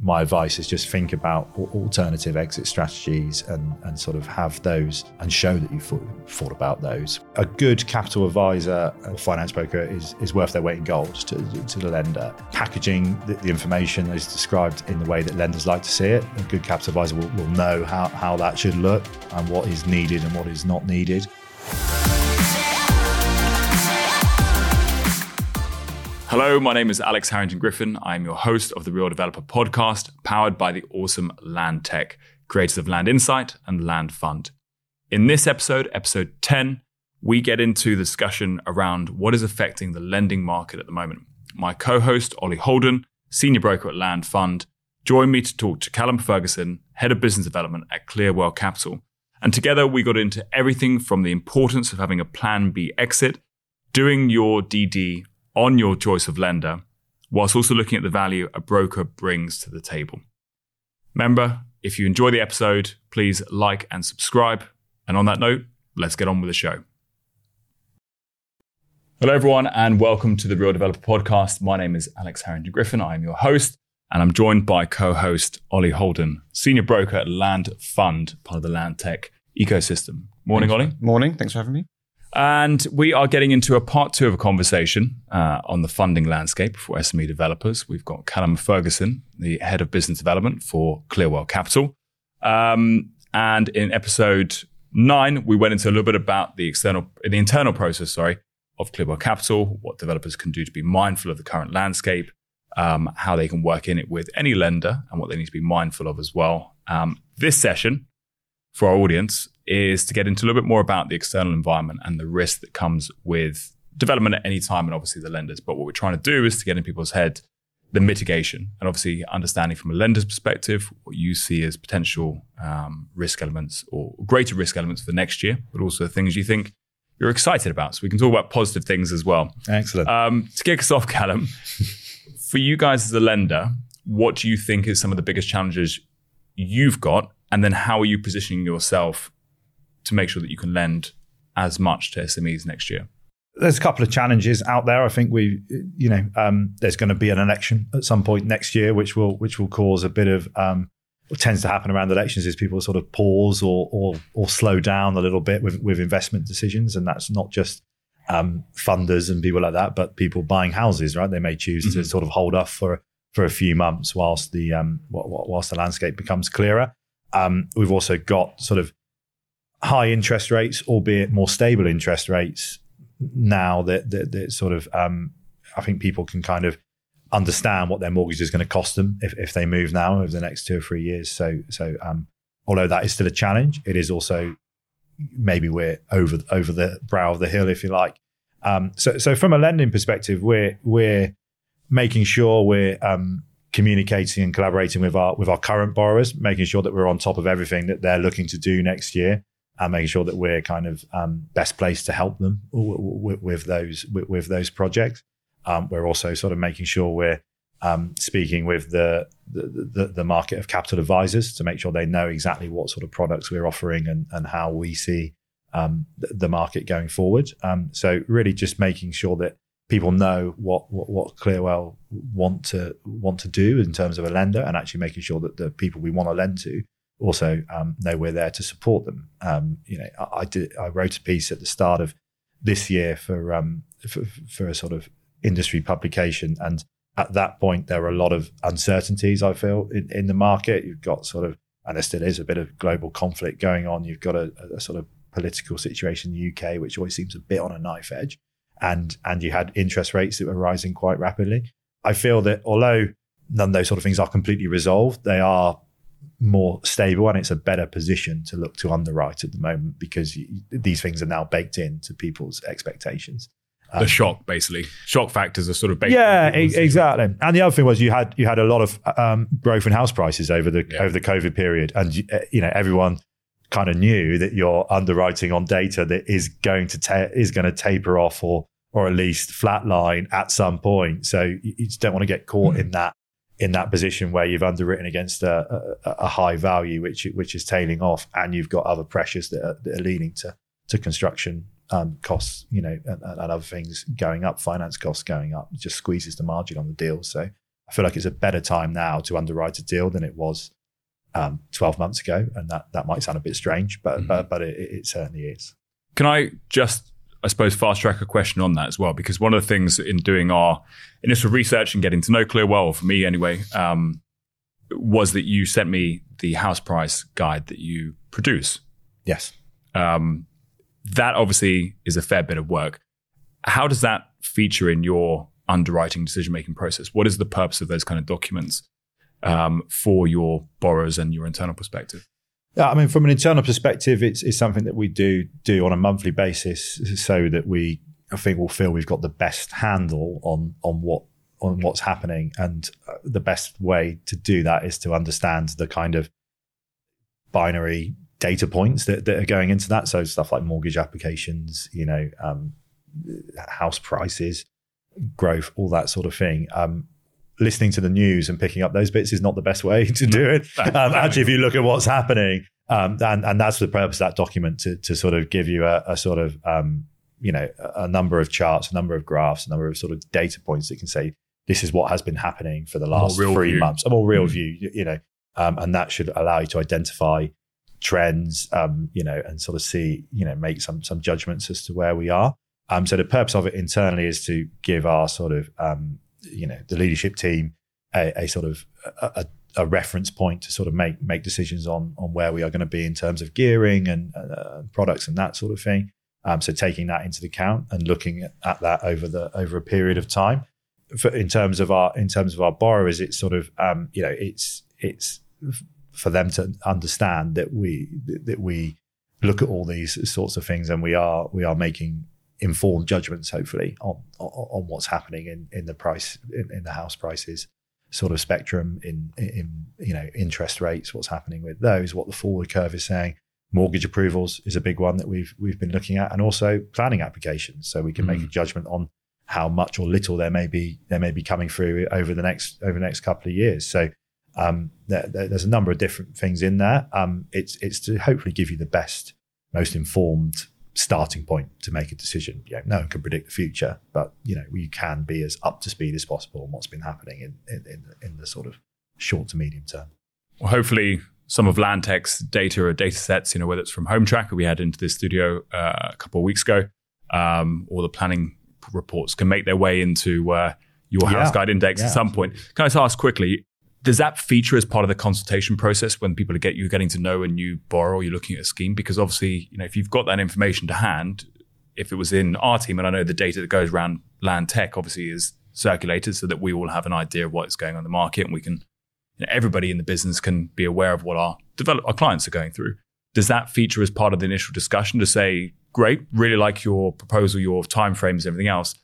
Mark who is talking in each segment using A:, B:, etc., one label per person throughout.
A: my advice is just think about alternative exit strategies and, and sort of have those and show that you've thought, thought about those. A good capital advisor or finance broker is, is worth their weight in gold to, to the lender. Packaging the, the information is described in the way that lenders like to see it. A good capital advisor will, will know how, how that should look and what is needed and what is not needed.
B: Hello, my name is Alex Harrington Griffin. I'm your host of the Real Developer podcast, powered by the awesome LandTech, creators of LandInsight and LandFund. In this episode, episode 10, we get into the discussion around what is affecting the lending market at the moment. My co host, Ollie Holden, senior broker at LandFund, joined me to talk to Callum Ferguson, head of business development at Clearwell Capital. And together we got into everything from the importance of having a plan B exit, doing your DD on your choice of lender, whilst also looking at the value a broker brings to the table. Remember, if you enjoy the episode, please like and subscribe. And on that note, let's get on with the show. Hello, everyone, and welcome to the Real Developer Podcast. My name is Alex Harrington Griffin. I am your host, and I'm joined by co host Ollie Holden, senior broker at Land Fund, part of the LandTech ecosystem. Morning, Ollie.
C: Morning. Thanks for having me.
B: And we are getting into a part two of a conversation uh, on the funding landscape for SME developers. We've got Callum Ferguson, the head of business development for Clearwell Capital. Um, and in episode nine, we went into a little bit about the external, the internal process, sorry, of Clearwell Capital, what developers can do to be mindful of the current landscape, um, how they can work in it with any lender, and what they need to be mindful of as well. Um, this session for our audience is to get into a little bit more about the external environment and the risk that comes with development at any time and obviously the lenders. But what we're trying to do is to get in people's head the mitigation and obviously understanding from a lender's perspective what you see as potential um, risk elements or greater risk elements for the next year, but also things you think you're excited about. So we can talk about positive things as well.
A: Excellent.
B: Um, to kick us off, Callum, for you guys as a lender, what do you think is some of the biggest challenges you've got? And then how are you positioning yourself to make sure that you can lend as much to SMEs next year?
A: There's a couple of challenges out there. I think we, you know, um, there's going to be an election at some point next year, which will which will cause a bit of um, what tends to happen around elections is people sort of pause or or, or slow down a little bit with, with investment decisions, and that's not just um, funders and people like that, but people buying houses. Right? They may choose mm-hmm. to sort of hold off for for a few months whilst the um, whilst the landscape becomes clearer. Um, we've also got sort of high interest rates, albeit more stable interest rates now that, that, that sort of, um, I think people can kind of understand what their mortgage is going to cost them if, if they move now over the next two or three years. So, so, um, although that is still a challenge, it is also maybe we're over, over the brow of the hill, if you like. Um, so, so from a lending perspective, we're, we're making sure we're, um, communicating and collaborating with our with our current borrowers, making sure that we're on top of everything that they're looking to do next year, and making sure that we're kind of um, best placed to help them with, those with, those projects. Um, we're also sort of making sure we're um, speaking with the, the, the market of capital advisors to make sure they know exactly what sort of products we're offering and and how we see um, the, the, market going forward. Um, so really, just making sure that people know what, what, what Clearwell want to want to do in terms of a lender, and actually making sure that the people we want to lend to also um, know we're there to support them. Um, you know, I, I, did I wrote a piece at the start of this year for, um, for for a sort of industry publication, and at that point there were a lot of uncertainties. I feel in, in the market, you've got sort of, and there still is a bit of global conflict going on. You've got a, a sort of political situation in the UK, which always seems a bit on a knife edge, and and you had interest rates that were rising quite rapidly. I feel that although none of those sort of things are completely resolved, they are more stable and it's a better position to look to underwrite at the moment because you, these things are now baked into people's expectations.
B: Um, the shock, basically, shock factors are sort of baked.
A: Yeah, e- exactly. And the other thing was you had you had a lot of um, growth in house prices over the yeah. over the COVID period, and uh, you know everyone kind of knew that you're underwriting on data that is going to ta- is going to taper off or or at least flatline at some point. So you, you just don't want to get caught mm. in that in that position where you've underwritten against a, a, a, high value, which which is tailing off, and you've got other pressures that are, that are leading to to construction um, costs, you know, and, and, other things going up, finance costs going up, it just squeezes the margin on the deal. So I feel like it's a better time now to underwrite a deal than it was um, 12 months ago. And that, that might sound a bit strange, but, mm-hmm. but, but it, it certainly is.
B: Can I just I suppose, fast track a question on that as well, because one of the things in doing our initial research and getting to know Clearwell, for me anyway, um, was that you sent me the house price guide that you produce.
A: Yes. Um,
B: that obviously is a fair bit of work. How does that feature in your underwriting decision making process? What is the purpose of those kind of documents um, for your borrowers and your internal perspective?
A: I mean, from an internal perspective, it's, it's something that we do do on a monthly basis, so that we, I think, will feel we've got the best handle on on what on what's happening, and uh, the best way to do that is to understand the kind of binary data points that, that are going into that. So stuff like mortgage applications, you know, um, house prices, growth, all that sort of thing. Um, listening to the news and picking up those bits is not the best way to do it. Um, actually, if you look at what's happening, um, and, and that's the purpose of that document to, to sort of give you a, a sort of, um, you know, a number of charts, a number of graphs, a number of sort of data points that can say, this is what has been happening for the last three view. months, a more real mm. view, you, you know, um, and that should allow you to identify trends, um, you know, and sort of see, you know, make some some judgments as to where we are. Um, so the purpose of it internally is to give our sort of um, you know the leadership team a, a sort of a, a, reference point to sort of make make decisions on on where we are going to be in terms of gearing and uh, products and that sort of thing. Um, so taking that into account and looking at that over the over a period of time. For, in terms of our in terms of our borrowers, it's sort of um, you know it's it's for them to understand that we that we look at all these sorts of things and we are we are making informed judgments, hopefully, on, on, on what's happening in, in the price in, in, the house prices sort of spectrum in in you know interest rates, what's happening with those, what the forward curve is saying. Mortgage approvals is a big one that we've we've been looking at, and also planning applications, so we can mm. make a mm. judgment on how much or little there may be there may be coming through over the next over the next couple of years. So um, there, there's a number of different things in there. Um, it's it's to hopefully give you the best, most informed starting point to make a decision. You know, no one can predict the future, but you know you can be as up to speed as possible on what's been happening in in, in, in the sort of short to medium term.
B: Well, hopefully, some of LandTech's data or data sets, you know, whether it's from Home Tracker we had into the studio uh, a couple of weeks ago, um, or the planning reports can make their way into uh, your house guide index yeah, at some point. Can I just ask quickly? Does that feature as part of the consultation process when people are get you getting to know a new borrower, you're looking at a scheme? Because obviously, you know, if you've got that information to hand, if it was in our team, and I know the data that goes around LandTech obviously is circulated so that we all have an idea of what is going on in the market and we can, you know, everybody in the business can be aware of what our develop our clients are going through. Does that feature as part of the initial discussion to say, great, really like your proposal, your timeframes, everything else?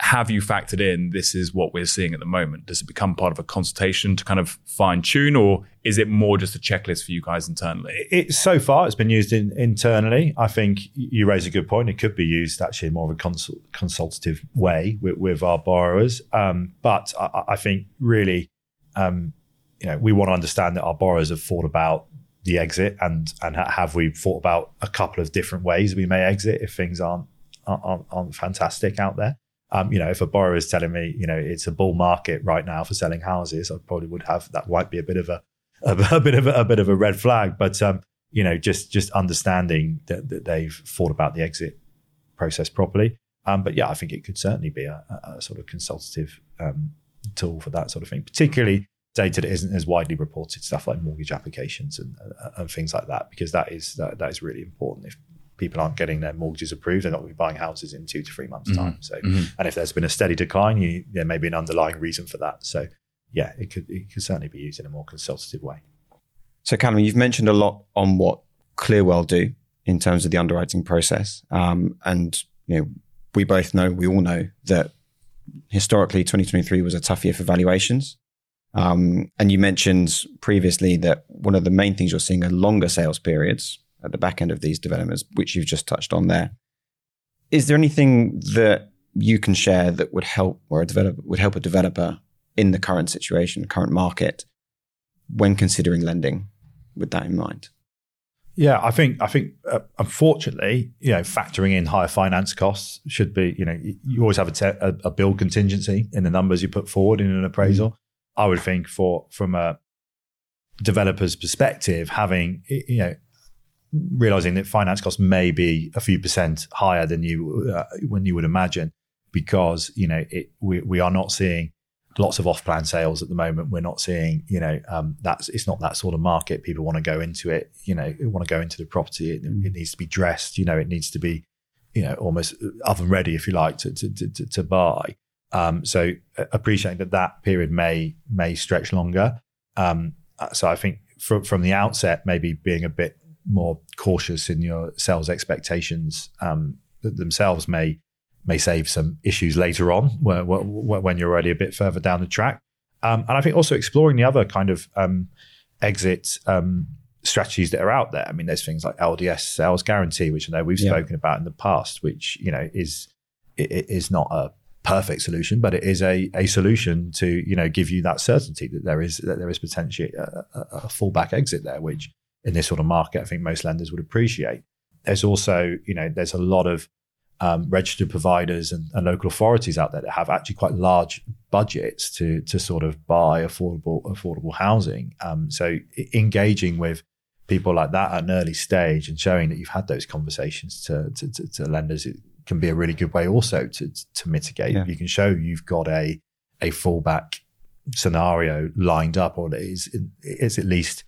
B: Have you factored in this is what we're seeing at the moment? Does it become part of a consultation to kind of fine tune, or is it more just a checklist for you guys internally?
A: It, so far, it's been used in, internally. I think you raise a good point. It could be used actually in more of a consult, consultative way with, with our borrowers. Um, but I, I, think really, um, you know, we want to understand that our borrowers have thought about the exit and and have we thought about a couple of different ways we may exit if things aren't aren't, aren't fantastic out there. Um, you know, if a borrower is telling me, you know, it's a bull market right now for selling houses, I probably would have that might be a bit of a, a, a bit of a, a, bit of a red flag. But um, you know, just just understanding that, that, they've thought about the exit process properly. Um, but yeah, I think it could certainly be a, a sort of consultative um, tool for that sort of thing, particularly data that isn't as widely reported, stuff like mortgage applications and, uh, and things like that, because that is that, that is really important. If people aren't getting their mortgages approved, they're not going to be buying houses in two to three months' mm-hmm. time. So, mm-hmm. and if there's been a steady decline, you, there may be an underlying reason for that. So, yeah, it could it could certainly be used in a more consultative way.
C: So, Callum, you've mentioned a lot on what Clearwell do in terms of the underwriting process, um, and you know we both know, we all know that historically 2023 was a tough year for valuations. Um, and you mentioned previously that one of the main things you're seeing are longer sales periods at the back end of these developments, which you've just touched on there. Is there anything that you can share that would help or a developer would help a developer in the current situation, current market, when considering lending with that in mind?
A: Yeah, I think I think uh, unfortunately, you know, factoring in higher finance costs should be, you know, you always have a, te- a, a build contingency in the numbers you put forward in an appraisal. I would think for from a developer's perspective, having you know realizing that finance costs may be a few percent higher than you uh, when you would imagine because you know it, we we are not seeing lots of off-plan sales at the moment. We're not seeing you know um, that's it's not that sort of market. People want to go into it. You know, want to go into the property. It, it, needs to be dressed. You know, it needs to be you know almost oven ready if you like to to to, to buy. Um, so uh, appreciating that that period may may stretch longer. Um, uh, so I think from from the outset, maybe being a bit more cautious in your sales expectations um, themselves may may save some issues later on where, where, when you're already a bit further down the track. Um, and I think also exploring the other kind of um, exit um, strategies that are out there. I mean, there's things like LDS sales guarantee, which I know we've yeah. spoken about in the past, which you know is is not a perfect solution, but it is a, a solution to you know give you that certainty that there is that there is potentially a, a, a fallback exit there, which in this sort of market, I think most lenders would appreciate. There's also, you know, there's a lot of um, registered providers and, and, local authorities out there that have actually quite large budgets to to sort of buy affordable affordable housing. Um, so engaging with people like that at an early stage and showing that you've had those conversations to to, to, to lenders it can be a really good way also to to mitigate. Yeah. You can show you've got a a fallback scenario lined up, or it is it's at least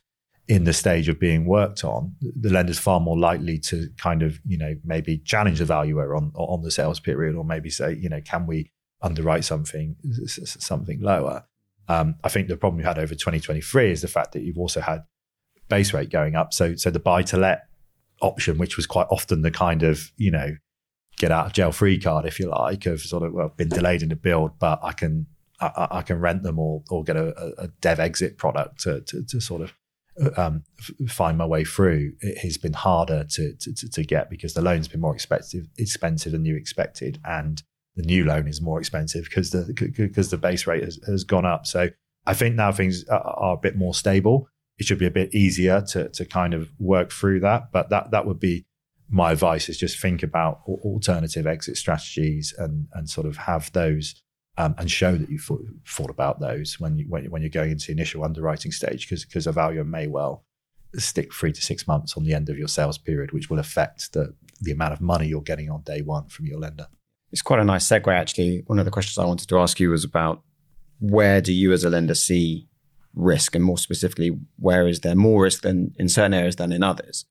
A: in the stage of being worked on, the lender's far more likely to kind of, you know, maybe challenge the valuer on on the sales period, or maybe say, you know, can we underwrite something something lower? Um, I think the problem you had over 2023 is the fact that you've also had base rate going up. So so the buy to let option, which was quite often the kind of, you know, get out of jail free card, if you like, of sort of well, been delayed in the build, but I can I, I can rent them or or get a, a dev exit product to, to, to sort of um, find my way through, it has been harder to, to, to get because the loan's been more expensive, expensive than you expected, and the new loan is more expensive because the because the base rate has, has gone up. So I think now things are, a bit more stable. It should be a bit easier to to kind of work through that. But that that would be my advice: is just think about alternative exit strategies and and sort of have those um, and show that you've thought, thought about those when, you, when, when, you're going into the initial underwriting stage, because a valuer may well stick three to six months on the end of your sales period, which will affect the, the amount of money you're getting on day one from your lender.
C: It's quite a nice segue, actually. One of the questions I wanted to ask you was about where do you as a lender see risk, and more specifically, where is there more risk than in certain areas than in others?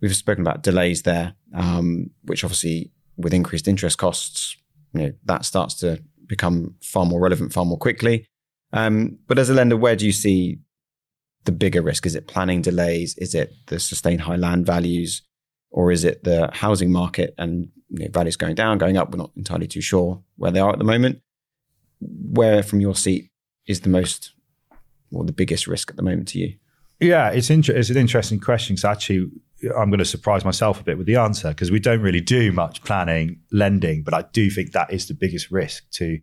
C: We've spoken about delays there, um, which obviously with increased interest costs, you know, that starts to become far more relevant far more quickly. Um, but as a lender, where do you see the bigger risk? Is it planning delays? Is it the sustained high land values? Or is it the housing market and you know, values going down, going up? We're not entirely too sure where they are at the moment. Where from your seat is the most or the biggest risk at the moment to you?
A: Yeah, it's, inter- it's an interesting question. So actually, I'm going to surprise myself a bit with the answer because we don't really do much planning lending, but I do think that is the biggest risk to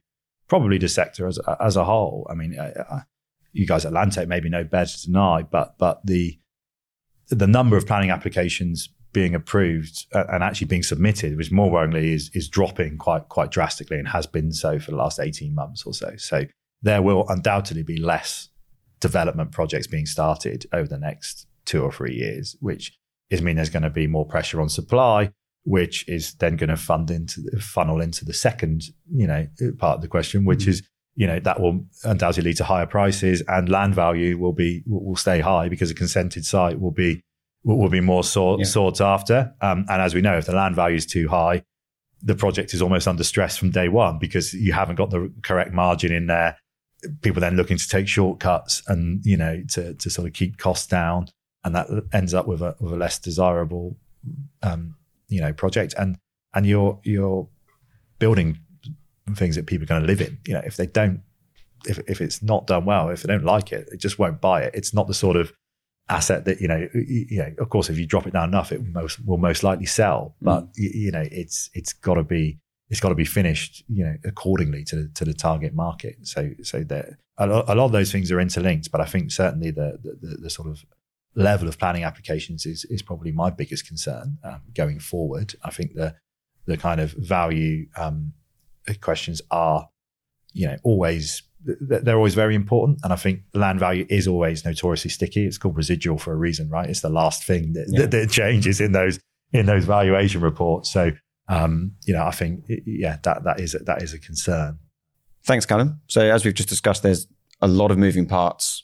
A: probably the sector as as a whole. I mean, uh, you guys at LandTech maybe know better than I, but but the the number of planning applications being approved and actually being submitted, which more worryingly is is dropping quite quite drastically and has been so for the last 18 months or so. So there will undoubtedly be less development projects being started over the next two or three years, which is mean there's going to be more pressure on supply, which is then going to fund into funnel into the second, you know, part of the question, which mm-hmm. is, you know, that will undoubtedly lead to higher prices and land value will be will stay high because a consented site will be will be more sought, yeah. sought after. Um, and as we know, if the land value is too high, the project is almost under stress from day one because you haven't got the correct margin in there. People then looking to take shortcuts and you know to to sort of keep costs down and that ends up with a, with a less desirable, um, you know, project. And and you're you're building things that people are going to live in. You know, if they don't, if if it's not done well, if they don't like it, they just won't buy it. It's not the sort of asset that you know. You know, of course, if you drop it down enough, it will most will most likely sell. Mm. But mm. you, you know, it's it's got to be it's got to be finished, you know, accordingly to to the target market. So so that a lot, a lot of those things are interlinked. But I think certainly the the, the sort of level of planning applications is is probably my biggest concern um, going forward. I think the the kind of value um, questions are, you know, always they're always very important. And I think land value is always notoriously sticky. It's called residual for a reason, right? It's the last thing that, yeah. that, that changes in those in those valuation reports. So, um, you know, I think yeah, that that is a, that is a concern.
C: Thanks, Callum. So, as we've just discussed, there's a lot of moving parts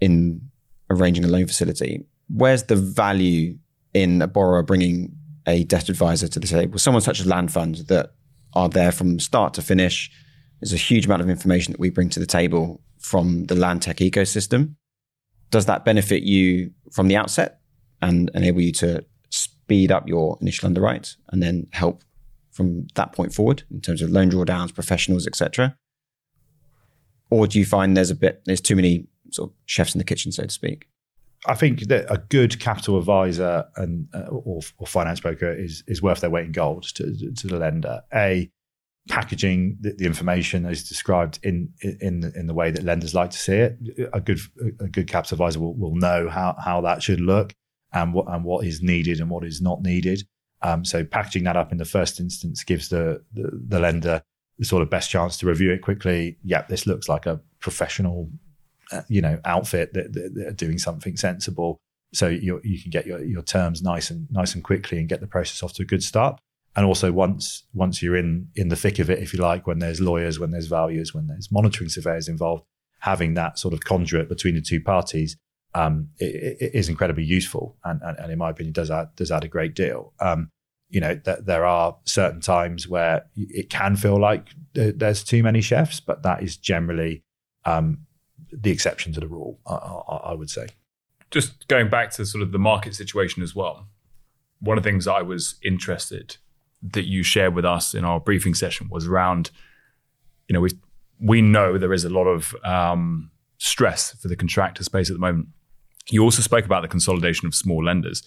C: in arranging a loan facility. Where's the value in a borrower bringing a debt advisor to the table? Someone such as LandFunds that are there from start to finish. There's a huge amount of information that we bring to the table from the LandTech ecosystem. Does that benefit you from the outset and enable you to speed up your initial underwrite and then help from that point forward in terms of loan drawdowns, professionals, etc.? Or do you find there's a bit there's too many sort of chefs in the kitchen, so to speak?
A: I think that a good capital advisor and uh, or, or, finance broker is is worth their weight in gold to, to the lender. A packaging the, the, information as described in in in the way that lenders like to see it. A good a good capital advisor will, will know how how that should look and what and what is needed and what is not needed. Um, so packaging that up in the first instance gives the, the, the lender the sort of best chance to review it quickly. Yep, this looks like a professional uh, you know outfit that, that, that, are doing something sensible. So you you can get your, your terms nice and nice and quickly and get the process off to a good start. And also once once you're in in the thick of it if you like when there's lawyers when there's valuers when there's monitoring surveyors involved having that sort of conduit between the two parties um, it, it is incredibly useful and, and, and, in my opinion does add does add a great deal. Um, you know that there are certain times where it can feel like there's too many chefs but that is generally um, the exception to the rule, I, I, I would say.
B: Just going back to sort of the market situation as well, one of the things I was interested that you shared with us in our briefing session was around, you know, we we know there is a lot of um, stress for the contractor space at the moment. You also spoke about the consolidation of small lenders,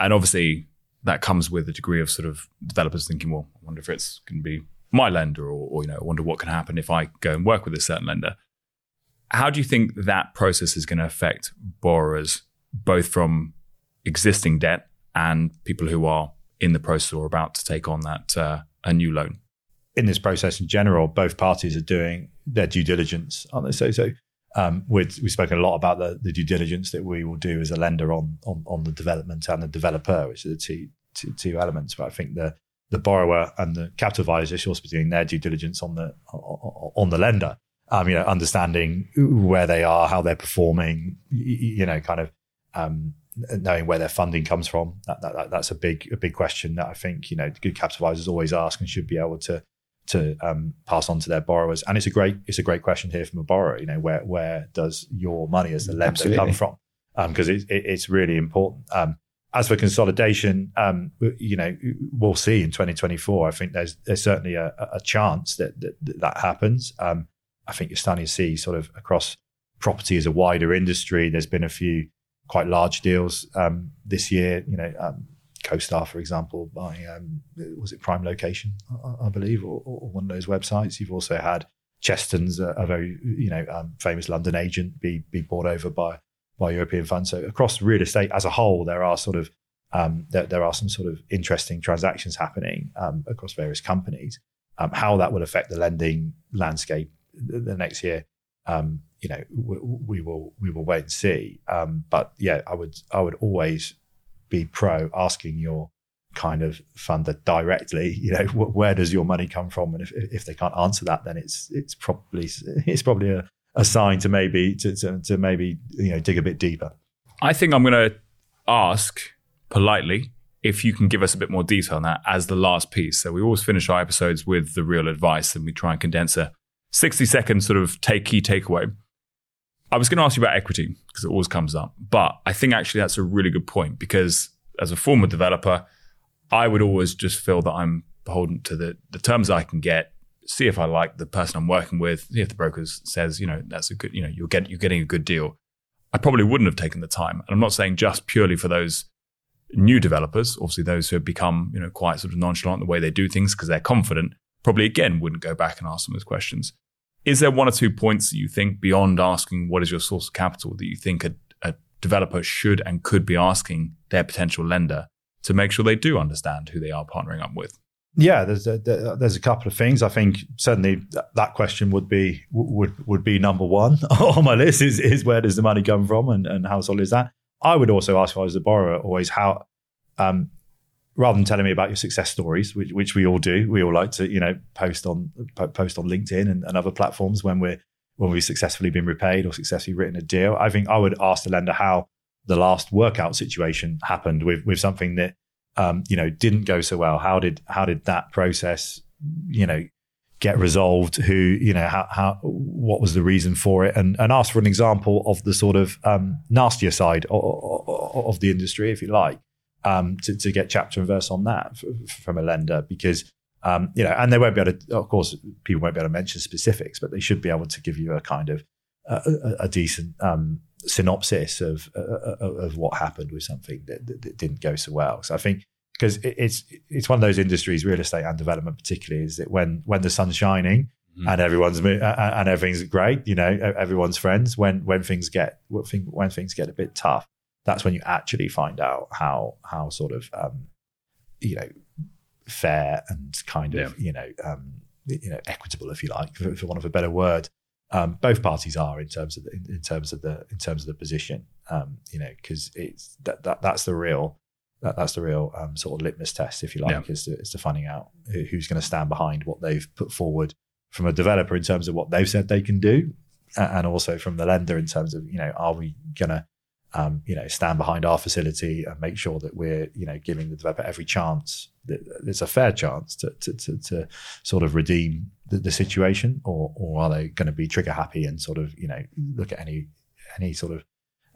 B: and obviously that comes with a degree of sort of developers thinking, well, I wonder if it's going to be my lender, or, or you know, I wonder what can happen if I go and work with a certain lender. How do you think that process is going to affect borrowers, both from existing debt and people who are in the process or about to take on that uh, a new loan?
A: In this process in general, both parties are doing their due diligence, aren't they? So, so um, we've spoken a lot about the, the, due diligence that we will do as a lender on, on, on the development and the developer, which are the two, two, two elements. But I think the the borrower and the capital advisor should also be doing their due diligence on the on the lender um, you know, understanding where they are, how they're performing, you know, kind of um, knowing where their funding comes from. That, that, that's a big a big question that I think you know good capital advisors always ask and should be able to to um, pass on to their borrowers. And it's a great it's a great question here from a borrower. You know, where where does your money as the lender Absolutely. come from? Because um, it, it, it's really important. Um, as for consolidation, um, you know, we'll see in 2024. I think there's there's certainly a, a chance that that, that happens. Um, I think you're starting to see sort of across property as a wider industry. There's been a few quite large deals um, this year. You know, um, CoStar, for example, by um, was it Prime Location, I, I believe, or, or, one of those websites. You've also had Cheston's, a, a very you know um, famous London agent, be be bought over by by European funds. So across real estate as a whole, there are sort of um, there, there, are some sort of interesting transactions happening um, across various companies. Um, how that will affect the lending landscape the next year, um, you know, we, we, will we will wait and see. Um, but yeah, I would I would always be pro asking your kind of funder directly. You know, where does your money come from? And if if they can't answer that, then it's it's probably it's probably a, a sign to maybe to, to, to maybe you know dig a bit deeper.
B: I think I'm going to ask politely if you can give us a bit more detail on that as the last piece. So we always finish our episodes with the real advice and we try and condense a 60 second sort of take key takeaway. I was going to ask you about equity because it always comes up, but I think actually that's a really good point because as a former developer, I would always just feel that I'm beholden to the, the terms I can get, see if I like the person I'm working with, see if the broker says, you know, that's a good, you know, you're, get, you're getting a good deal. I probably wouldn't have taken the time. And I'm not saying just purely for those new developers, obviously those who have become, you know, quite sort of nonchalant in the way they do things because they're confident, probably again wouldn't go back and ask them those questions. Is there one or two points that you think beyond asking what is your source of capital that you think a, a developer should and could be asking their potential lender to make sure they do understand who they are partnering up with?
A: Yeah, there's a, there's a couple of things. I think certainly that question would be would would be number one on my list. Is is where does the money come from and, and how solid is that? I would also ask if I was the borrower always how um, rather than telling me about your success stories, which, which we all do, we all like to, you know, post on post on LinkedIn and, and other platforms when we're when we've successfully been repaid or successfully written a deal. I think I would ask the lender how the last workout situation happened with with something that um, you know didn't go so well. How did how did that process you know get resolved? Who you know how how what was the reason for it? And and ask for an example of the sort of um, nastier side of, of, the industry, if you like, um, to to get chapter and verse on that from a lender because. Um, you know, and they won't be able to. Of course, people won't be able to mention specifics, but they should be able to give you a kind of uh, a, a, decent um, synopsis of, uh, of what happened with something that, that, that, didn't go so well. So I think because it's it's one of those industries, real estate and development particularly, is that when when the sun's shining mm. and everyone's and everything's great, you know, everyone's friends. When when things get when things get a bit tough, that's when you actually find out how how sort of um, you know fair and kind of yeah. you know um, you know equitable, if you like, for, for want of a better word, um, both parties are in terms of the, in, in, terms of the in terms of the position. Um, you know, because it's that, that that's the real that, that's the real um, sort of litmus test, if you like, yeah. is, to, is to finding out who's going to stand behind what they've put forward from a developer in terms of what they've said they can do, and also from the lender in terms of you know are we going to um, you know stand behind our facility and make sure that we're you know giving the developer every chance there's a fair chance to to, to, to sort of redeem the, the, situation, or or are they going to be trigger happy and sort of you know look at any any sort of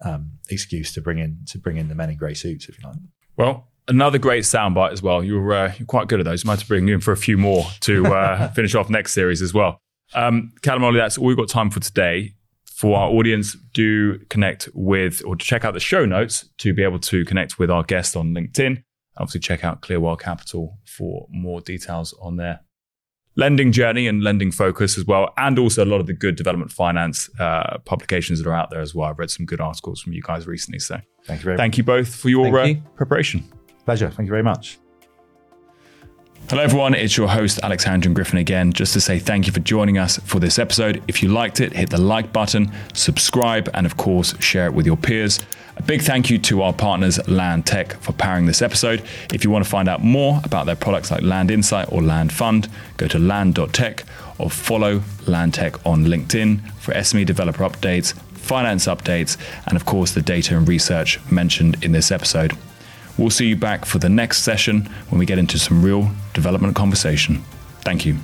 A: um, excuse to bring in to bring in the men in grey suits, if you like.
B: Well, another great soundbite as well. You're, uh, you're quite good at those. You might have to bring you in for a few more to uh, finish off next series as well. Um, Callum that's all we've got time for today. For our audience, do connect with or to check out the show notes to be able to connect with our guest on LinkedIn. Obviously, check out Clearwell Capital for more details on their lending journey and lending focus as well, and also a lot of the good development finance uh, publications that are out there as well. I've read some good articles from you guys recently, so
A: thank you very
B: thank much. you both for your uh, you. preparation.
A: Pleasure. Thank you very much.
B: Hello, everyone. It's your host, Alex Harrington Griffin, again, just to say thank you for joining us for this episode. If you liked it, hit the like button, subscribe, and of course, share it with your peers. A big thank you to our partners, LandTech, for powering this episode. If you want to find out more about their products like LandInsight or LandFund, go to land.tech or follow LandTech on LinkedIn for SME developer updates, finance updates, and of course, the data and research mentioned in this episode. We'll see you back for the next session when we get into some real development conversation. Thank you.